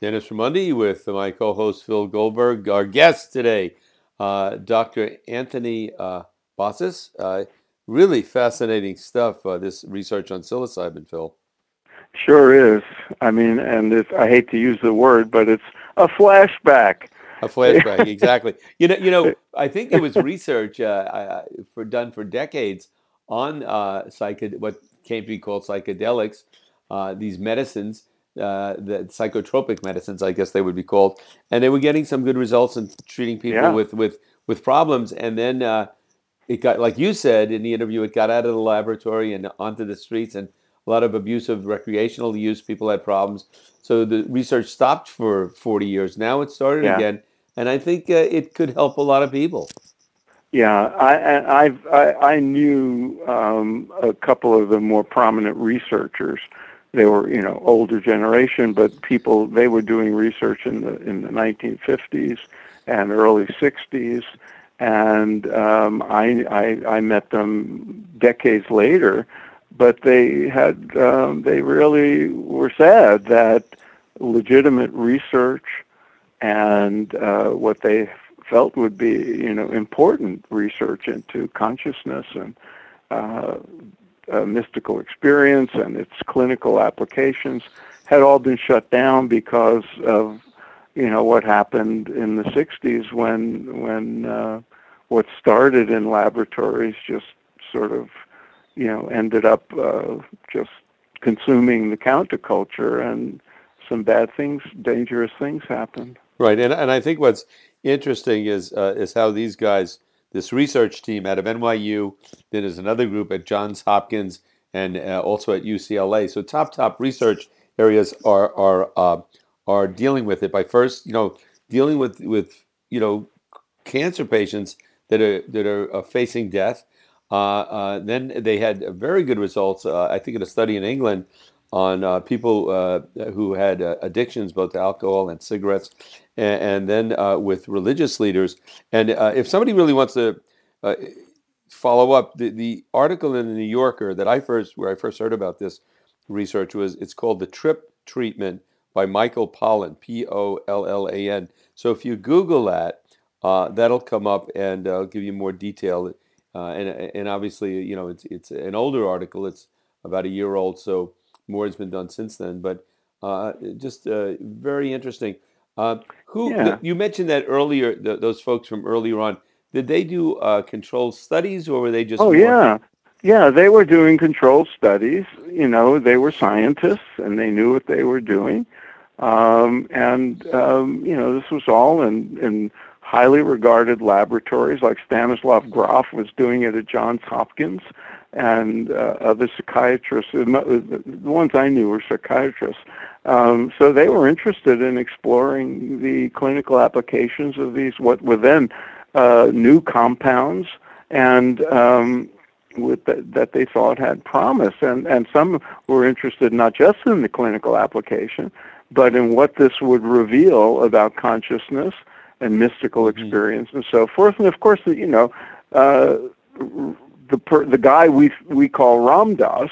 Dennis Raimondi with my co-host Phil Goldberg. Our guest today, uh, Dr. Anthony uh, Bossis. Uh, really fascinating stuff. Uh, this research on psilocybin, Phil. Sure is. I mean, and it's, I hate to use the word, but it's a flashback. A flashback, exactly. You know, you know. I think it was research uh, for done for decades on uh, psyched what came to be called psychedelics, uh, these medicines, uh, the psychotropic medicines, I guess they would be called, and they were getting some good results in treating people Yeah. with with with problems. And then uh, it got, like you said in the interview, it got out of the laboratory and onto the streets, and a lot of abusive recreational use. People had problems, so the research stopped for forty years. Now it started Yeah. again, and I think uh, it could help a lot of people. Yeah, I and I've, I I knew um, a couple of the more prominent researchers. They were, you know, older generation, but people they were doing research in the in the 1950s and early 60s, and um, I, I I met them decades later, but they had um, they really were sad that legitimate research and uh, what they felt would be you know important research into consciousness and uh, uh, mystical experience and its clinical applications had all been shut down because of you know what happened in the 60s when when uh, what started in laboratories just sort of you know ended up uh, just consuming the counterculture and some bad things dangerous things happened. Right, and and I think what's interesting is uh, is how these guys, this research team out of NYU, then there's another group at Johns Hopkins and uh, also at UCLA. So top top research areas are are uh, are dealing with it by first, you know, dealing with with you know cancer patients that are that are uh, facing death. Uh, uh, then they had very good results. I think in a study in England on uh, people uh, who had uh, addictions, both to alcohol and cigarettes, and, and then uh, with religious leaders. And uh, if somebody really wants to uh, follow up, the, the article in the New Yorker that I first, where I first heard about this research was, it's called the Trip Treatment by Michael Pollan, P O L L A N. So if you Google that, that'll come up and uh, give you more detail. And and obviously, you know, it's it's an older article. It's about a year old, so more has been done since then. But uh, just uh, very interesting. Uh, who yeah you mentioned that earlier? th those folks from earlier on, did they do uh, controlled studies, or were they just Oh more? yeah, yeah. They were doing control studies. You know, they were scientists and they knew what they were doing. Um, and um, you know, this was all in in highly regarded laboratories, like Stanislav Grof was doing it at Johns Hopkins, and uh, other psychiatrists. The the ones I knew were psychiatrists. Um, so they were interested in exploring the clinical applications of these what were then uh, new compounds and um, with the, that they thought had promise, and and some were interested not just in the clinical application, but in what this would reveal about consciousness and mystical Mhm. experience and so forth. And of course, you know, uh, the per, the guy we we call Ram Dass,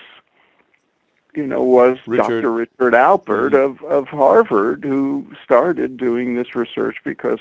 you know, was Richard. Dr. Richard Alpert Mhm. of of Harvard, who started doing this research because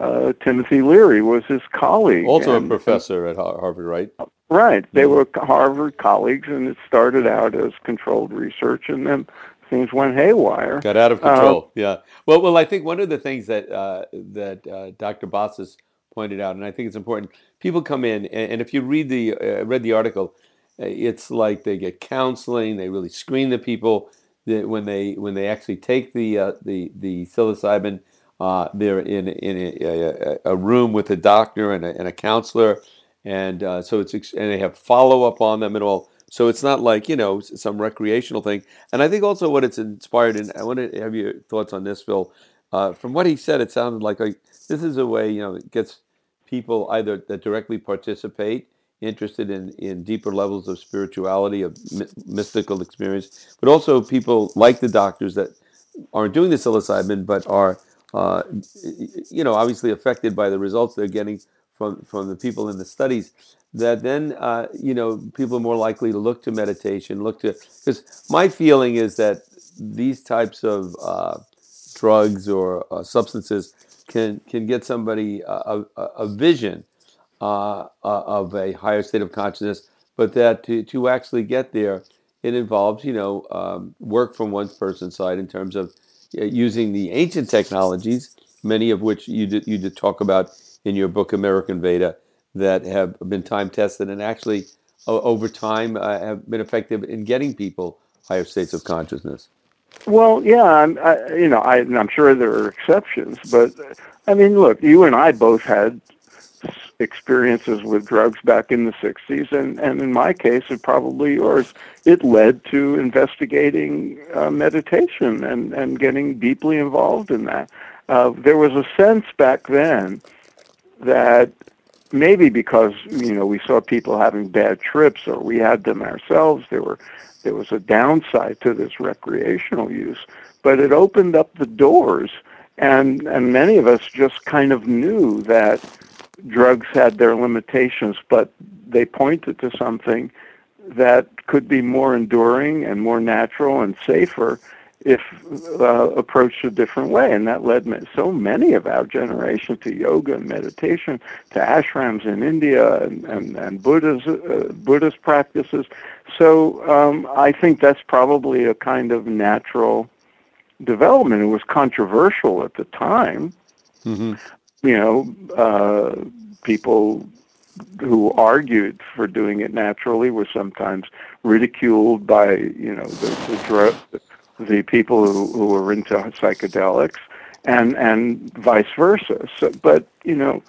uh, Timothy Leary was his colleague. Also a and- professor at Harvard, right? Right. They Mhm. were Harvard colleagues, and it started out as controlled research, and then things went haywire. Got out of Uh, control. yeah. Well, well, I think one of the things that uh, that uh, Dr. Bossis pointed out, and I think it's important, people come in, and, and if you read the uh, read the article, uh, it's like they get counseling. They really screen the people that when they when they actually take the uh, the the psilocybin. Uh, they're in in a, a, a room with a doctor and a, and a counselor, and uh, so it's and they have follow up on them and all. So it's not like you know some recreational thing. And I think also what it's inspired in. I want to have your thoughts on this, Phil. Uh, from what he said, it sounded like, like this is a way you know it gets people either that directly participate, interested in in deeper levels of spirituality, of my- mystical experience, but also people like the doctors that aren't doing the psilocybin but are uh, you know obviously affected by the results they're getting from from the people in the studies that then uh, you know people are more likely to look to meditation look to because my feeling is that these types of uh, drugs or uh, substances can can get somebody a, a, a vision uh, uh, of a higher state of consciousness, but that to, to actually get there, it involves you know um, work from one person's side in terms of uh, using the ancient technologies, many of which you did, you did talk about in your book American Veda, that have been time tested and actually over time uh, have been effective in getting people higher states of consciousness. Well, yeah, I'm, I, you know, I, I'm sure there are exceptions, but I mean, look, you and I both had experiences with drugs back in the 60s, and, and in my case, and probably yours, it led to investigating uh, meditation and, and getting deeply involved in that. Uh, there was a sense back then that maybe because you know we saw people having bad trips or we had them ourselves, there were there was a downside to this recreational use, but it opened up the doors, and and many of us just kind of knew that drugs had their limitations, but they pointed to something that could be more enduring and more natural and safer if uh, approached a different way. And that led so many of our generation to yoga and meditation, to ashrams in India and, and, and Buddha's, uh, Buddhist practices. So um, I think that's probably a kind of natural development. It was controversial at the time. Mm-hmm you know, uh, people who argued for doing it naturally were sometimes ridiculed by, you know, the the, drug, the people who, who were into psychedelics, and and vice versa. So, but you know,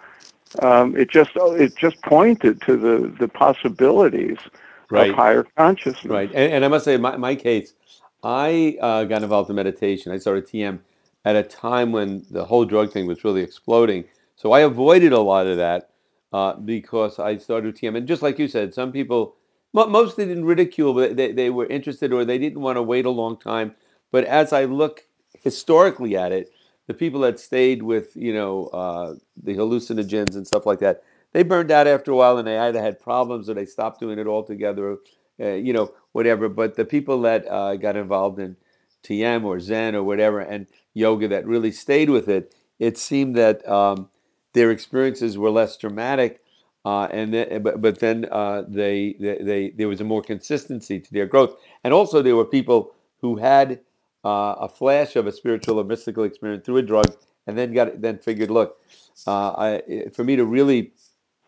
um, it just it just pointed to the the possibilities right. of higher consciousness. Right, and, and I must say, in my, my case, I uh, got involved in meditation. I started TM at a time when the whole drug thing was really exploding. So I avoided a lot of that uh, because I started TM. And just like you said, some people, mostly didn't ridicule, but they, they were interested or they didn't want to wait a long time. But as I look historically at it, the people that stayed with, you know, uh, the hallucinogens and stuff like that, they burned out after a while and they either had problems or they stopped doing it altogether, uh, you know, whatever. But the people that uh, got involved in TM or Zen or whatever and yoga that really stayed with it, it seemed that um, their experiences were less dramatic, uh, and then, but, but then uh, they, they, they there was a more consistency to their growth, and also there were people who had uh, a flash of a spiritual or mystical experience through a drug, and then got then figured, look, uh, I, for me to really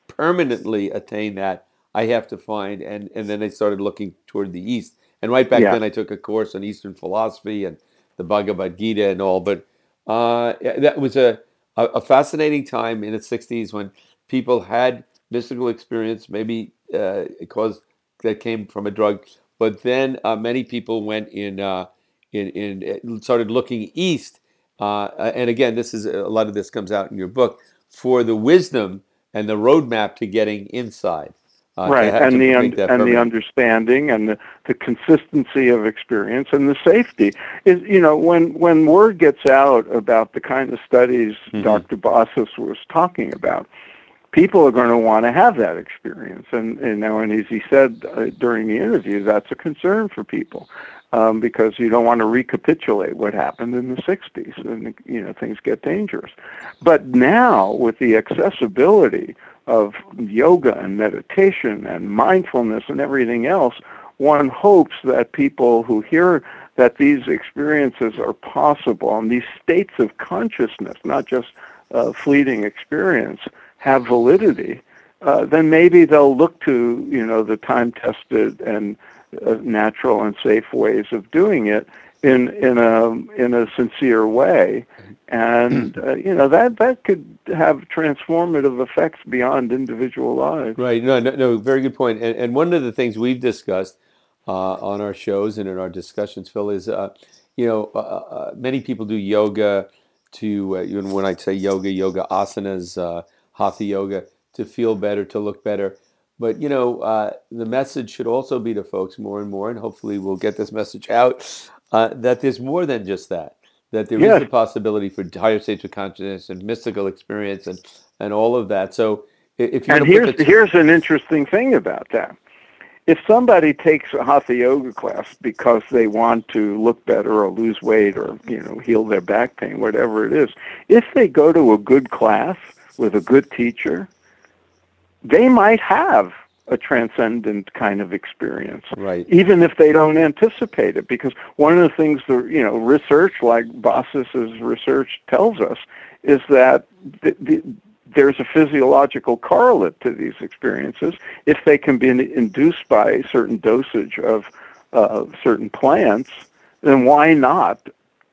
permanently attain that, I have to find, and and then they started looking toward the east, and right back yeah. then I took a course on Eastern philosophy and the Bhagavad Gita and all. But uh, that was a, a, a, fascinating time in the 60s when people had mystical experience, maybe uh, cause that came from a drug. But then uh, many people went in, uh, in, in, started looking east. Uh, and again, this is a lot of this comes out in your book for the wisdom and the roadmap to getting inside. Uh, right, and the un- and the understanding and the, the consistency of experience and the safety is you know when when word gets out about the kind of studies mm-hmm. Dr. Bossis was talking about, people are going to want to have that experience, and you know, and as he said uh, during the interview, that's a concern for people. Um, because you don't want to recapitulate what happened in the 60s and you know things get dangerous but now with the accessibility of yoga and meditation and mindfulness and everything else, one hopes that people who hear that these experiences are possible and these states of consciousness, not just uh, fleeting experience, have validity, uh, then maybe they'll look to you know the time-tested and uh, natural and safe ways of doing it in in a in a sincere way, and uh, you know that that could have transformative effects beyond individual lives. Right. No. No. no very good point. And, and one of the things we've discussed uh, on our shows and in our discussions, Phil, is uh, you know uh, uh, many people do yoga to even when I say yoga, yoga asanas, hatha yoga to feel better, to look better. But you know, the message should also be to folks more and more, and hopefully we'll get this message out uh, that there's more than just that. That there yes. is a possibility for higher states of consciousness and mystical experience and, and all of that. So if you and here's t- here's an interesting thing about that. if somebody takes a hatha yoga class because they want to look better or lose weight or you know heal their back pain, whatever it is, if they go to a good class with a good teacher, they might have a transcendent kind of experience, right? Even if they don't anticipate it, because one of the things that you know research like Bossis's research tells us is that the, the, there's a physiological correlate to these experiences if they can be induced by a certain dosage of uh, certain plants. Then why not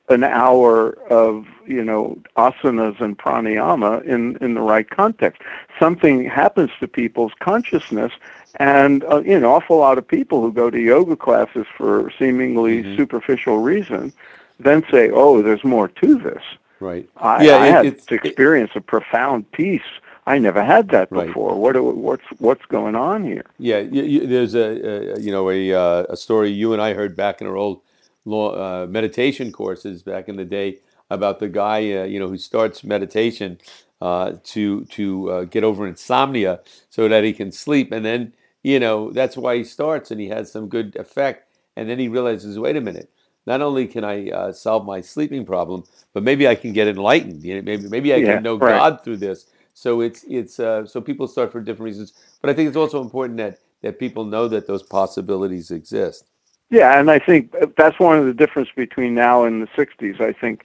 an hour of you know asanas and pranayama in in the right context. Something happens to people's consciousness, and uh, you know, an awful lot of people who go to yoga classes for seemingly mm-hmm. superficial reason then say, "Oh, there's more to this." Right. I, yeah, I it, had to experience it, a profound peace. I never had that before. Right. What what's what's going on here? Yeah, you, you, there's a, a, you know a uh, a story you and I heard back in our old law, uh, meditation courses back in the day about the guy uh, you know who starts meditation uh, to to uh, get over insomnia so that he can sleep, and then you know that's why he starts, and he has some good effect, and then he realizes, wait a minute, not only can I uh, solve my sleeping problem, but maybe I can get enlightened. You know, maybe maybe I yeah, can know right. God through this. So it's it's uh, so people start for different reasons, but I think it's also important that that people know that those possibilities exist. Yeah, and I think that's one of the difference between now and the '60s. I think,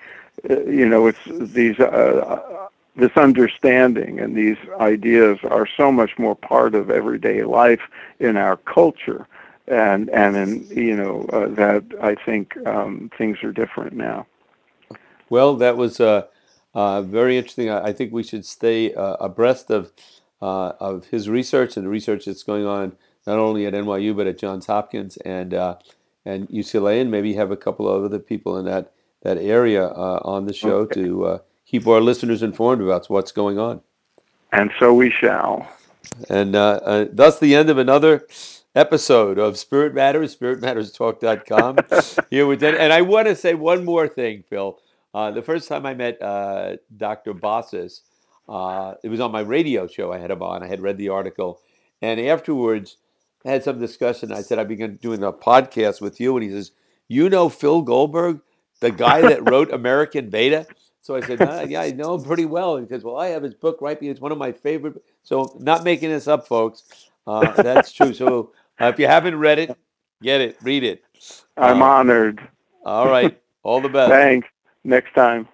uh, you know, it's these uh, uh, this understanding and these ideas are so much more part of everyday life in our culture, and and in you know uh, that I think um, things are different now. Well, that was uh, uh, very interesting. I, think we should stay abreast of of his research and the research that's going on not only at NYU but at Johns Hopkins and uh, and UCLA, and maybe have a couple of other people in that that area uh, on the show okay. to uh, keep our listeners informed about what's going on. And so we shall. And uh, uh thus the end of another episode of Spirit Matters, spiritmatterstalk.com. Here with And I want to say one more thing, Phil. Uh, the first time I met uh, Dr. Bossis, it was on my radio show I had him on. I had read the article. And afterwards, had some discussion. I said I began doing a podcast with you, and he says, "You know Phil Goldberg, the guy that wrote American Veda? So I said, "Yeah, I know him pretty well." And he says, "Well, I have his book right here. It's one of my favorite." So, not making this up, folks. Uh, that's true. So, uh, if you haven't read it, get it, read it. I'm uh, honored. All right. All the best. Thanks. Next time.